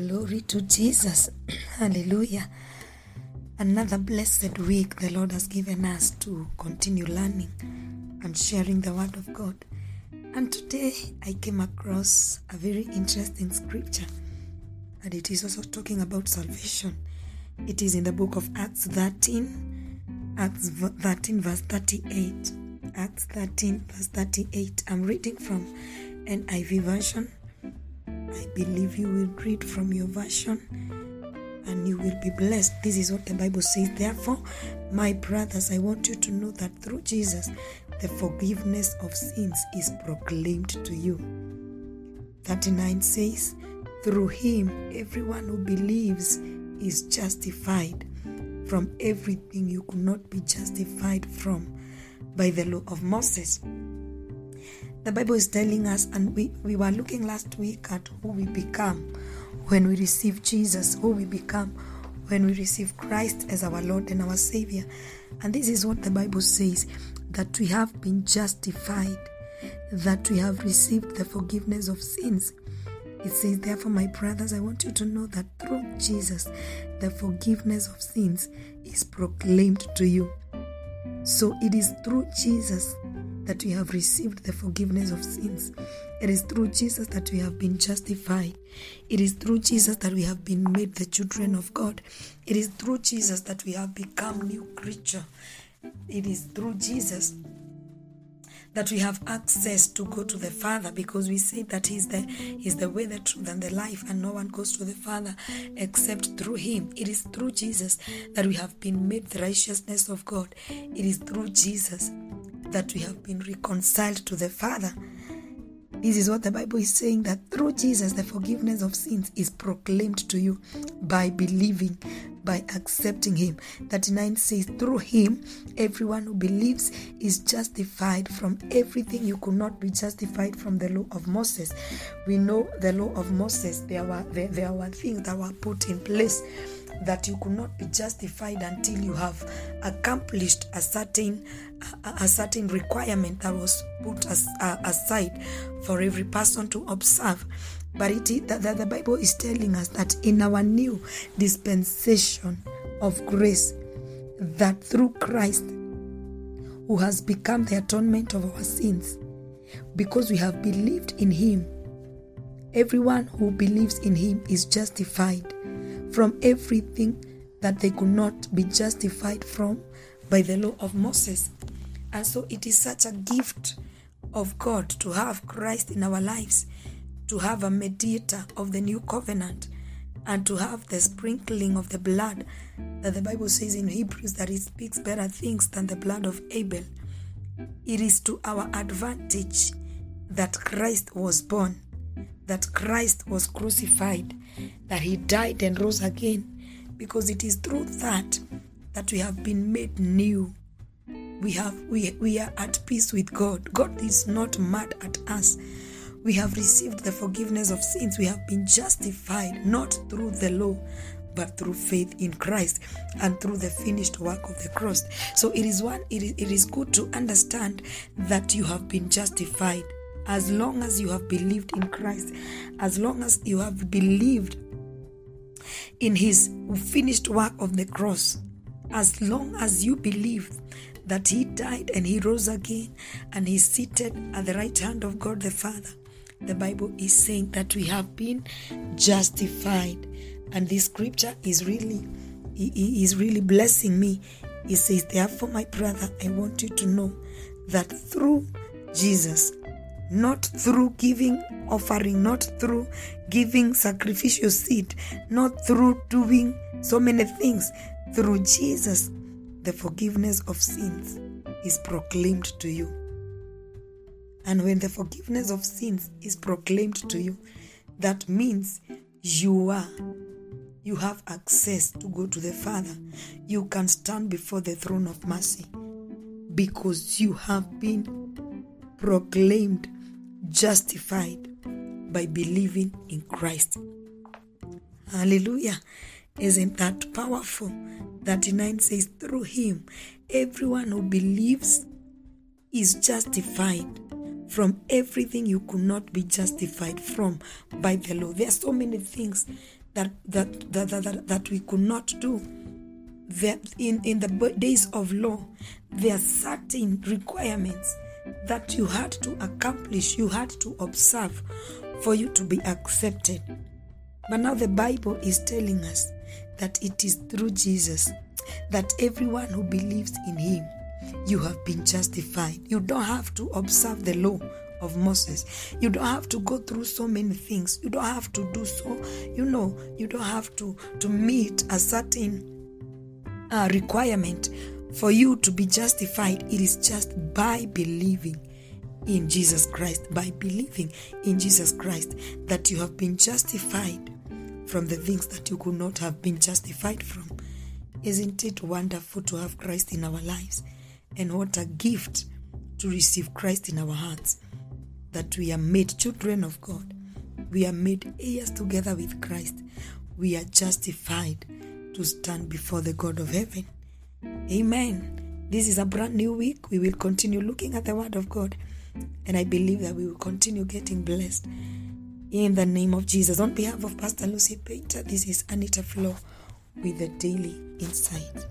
Glory to Jesus. Hallelujah. Another blessed week the Lord has given us to continue learning and sharing the Word of God. And today I came across a very interesting scripture, and it is also talking about salvation. It is in the book of Acts 13, Acts 13, verse 38. Acts 13, verse 38. I'm reading from an NIV version. I believe you will read from your version and you will be blessed. This is what the Bible says. Therefore, my brothers, I want you to know that through Jesus, the forgiveness of sins is proclaimed to you. 39 says, Through him, everyone who believes is justified from everything you could not be justified from by the law of Moses. The Bible is telling us, and we, we were looking last week at who we become when we receive Jesus, who we become when we receive Christ as our Lord and our Savior. And this is what the Bible says that we have been justified, that we have received the forgiveness of sins. It says, Therefore, my brothers, I want you to know that through Jesus, the forgiveness of sins is proclaimed to you. So it is through Jesus that we have received the forgiveness of sins. It is through Jesus that we have been justified. It is through Jesus that we have been made the children of God. It is through Jesus that we have become new creature. It is through Jesus that we have access to go to the Father because we say that He's the He's the way, the truth, and the life, and no one goes to the Father except through Him. It is through Jesus that we have been made the righteousness of God. It is through Jesus that we have been reconciled to the Father. This is what the Bible is saying that through Jesus, the forgiveness of sins is proclaimed to you by believing, by accepting Him. 39 says, Through Him, everyone who believes is justified from everything you could not be justified from the law of Moses. We know the law of Moses, there were, there, there were things that were put in place that you could not be justified until you have accomplished a certain a, a certain requirement that was put as, uh, aside for every person to observe. But it is that the bible is telling us that in our new dispensation of grace that through christ who has become the atonement of our sins because we have believed in him everyone who believes in him is justified from everything that they could not be justified from by the law of Moses. And so it is such a gift of God to have Christ in our lives, to have a mediator of the new covenant, and to have the sprinkling of the blood that the Bible says in Hebrews that it speaks better things than the blood of Abel. It is to our advantage that Christ was born that Christ was crucified, that he died and rose again, because it is through that that we have been made new. We have we, we are at peace with God. God is not mad at us. We have received the forgiveness of sins. We have been justified not through the law, but through faith in Christ and through the finished work of the cross. So it is one it is, it is good to understand that you have been justified as long as you have believed in Christ, as long as you have believed in his finished work of the cross, as long as you believe that he died and he rose again and he's seated at the right hand of God the Father, the Bible is saying that we have been justified. And this scripture is really is really blessing me. It says, Therefore, my brother, I want you to know that through Jesus, not through giving offering, not through giving sacrificial seed, not through doing so many things. Through Jesus, the forgiveness of sins is proclaimed to you. And when the forgiveness of sins is proclaimed to you, that means you are you have access to go to the Father. You can stand before the throne of mercy because you have been proclaimed justified by believing in Christ. Hallelujah. Isn't that powerful? 39 says, Through him, everyone who believes is justified from everything you could not be justified from by the law. There are so many things that that that, that, that we could not do. In, in the days of law, there are certain requirements that you had to accomplish, you had to observe for you to be accepted. But now the Bible is telling us that it is through Jesus that everyone who believes in him, you have been justified. You don't have to observe the law of Moses. You don't have to go through so many things. You don't have to do so, you know, you don't have to, to meet a certain uh, requirement for you to be justified. It is just by believing in Jesus Christ, by believing in Jesus Christ, that you have been justified from the things that you could not have been justified from. Isn't it wonderful to have Christ in our lives? And what a gift to receive Christ in our hearts. That we are made children of God. We are made heirs together with Christ. We are justified to stand before the God of heaven. Amen. This is a brand new week. We will continue looking at the Word of God. And I believe that we will continue getting blessed. In the name of Jesus. On behalf of Pastor Lucy Painter, this is Anita Flo with the Daily Insight.